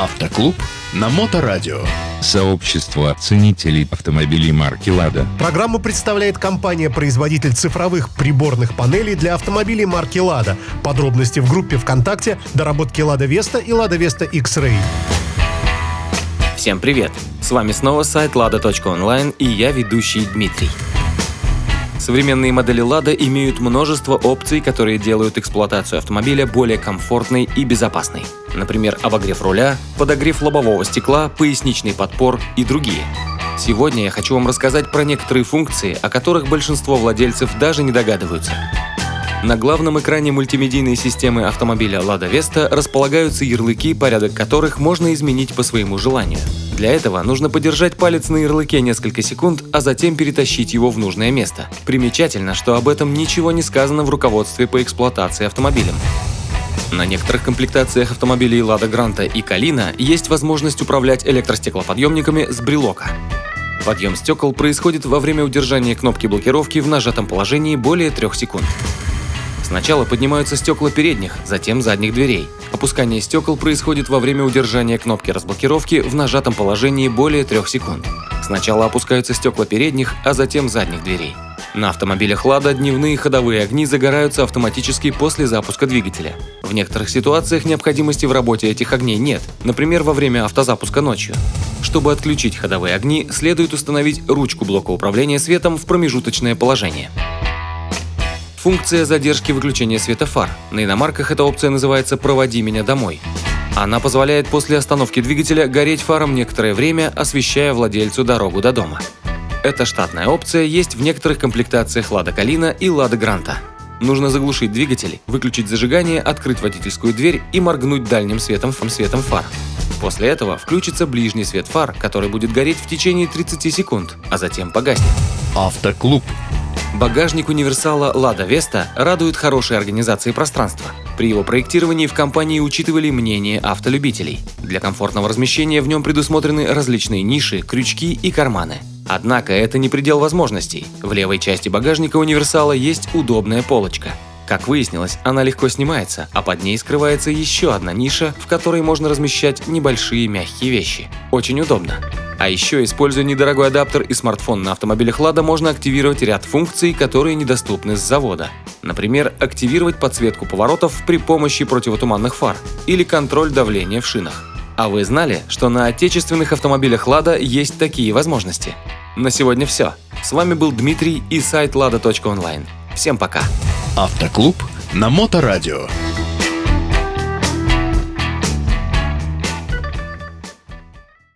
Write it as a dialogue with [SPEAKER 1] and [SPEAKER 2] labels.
[SPEAKER 1] Автоклуб на Моторадио.
[SPEAKER 2] Сообщество ценителей автомобилей марки «Лада».
[SPEAKER 3] Программу представляет компания-производитель цифровых приборных панелей для автомобилей марки «Лада». Подробности в группе ВКонтакте «Доработки Лада Веста» и «Лада Веста X-Ray».
[SPEAKER 4] Всем привет! С вами снова сайт lada.online и я ведущий Дмитрий. Современные модели Lada имеют множество опций, которые делают эксплуатацию автомобиля более комфортной и безопасной. Например, обогрев руля, подогрев лобового стекла, поясничный подпор и другие. Сегодня я хочу вам рассказать про некоторые функции, о которых большинство владельцев даже не догадываются. На главном экране мультимедийной системы автомобиля Lada Vesta располагаются ярлыки, порядок которых можно изменить по своему желанию. Для этого нужно подержать палец на ярлыке несколько секунд, а затем перетащить его в нужное место. Примечательно, что об этом ничего не сказано в руководстве по эксплуатации автомобилем. На некоторых комплектациях автомобилей Lada Granta и Калина есть возможность управлять электростеклоподъемниками с брелока. Подъем стекол происходит во время удержания кнопки блокировки в нажатом положении более 3 секунд. Сначала поднимаются стекла передних, затем задних дверей. Опускание стекол происходит во время удержания кнопки разблокировки в нажатом положении более 3 секунд. Сначала опускаются стекла передних, а затем задних дверей. На автомобилях «Лада» дневные ходовые огни загораются автоматически после запуска двигателя. В некоторых ситуациях необходимости в работе этих огней нет, например, во время автозапуска ночью. Чтобы отключить ходовые огни, следует установить ручку блока управления светом в промежуточное положение. Функция задержки выключения света фар. На иномарках эта опция называется «Проводи меня домой». Она позволяет после остановки двигателя гореть фаром некоторое время, освещая владельцу дорогу до дома. Эта штатная опция есть в некоторых комплектациях Lada Калина и Lada Гранта. Нужно заглушить двигатель, выключить зажигание, открыть водительскую дверь и моргнуть дальним светом, светом фар. После этого включится ближний свет фар, который будет гореть в течение 30 секунд, а затем погаснет.
[SPEAKER 1] Автоклуб.
[SPEAKER 4] Багажник универсала Lada Vesta радует хорошей организацией пространства. При его проектировании в компании учитывали мнение автолюбителей. Для комфортного размещения в нем предусмотрены различные ниши, крючки и карманы. Однако это не предел возможностей. В левой части багажника универсала есть удобная полочка. Как выяснилось, она легко снимается, а под ней скрывается еще одна ниша, в которой можно размещать небольшие мягкие вещи. Очень удобно. А еще, используя недорогой адаптер и смартфон на автомобилях Lada, можно активировать ряд функций, которые недоступны с завода. Например, активировать подсветку поворотов при помощи противотуманных фар или контроль давления в шинах. А вы знали, что на отечественных автомобилях Lada есть такие возможности? На сегодня все. С вами был Дмитрий и сайт lada.online. Всем пока!
[SPEAKER 1] Автоклуб на Моторадио.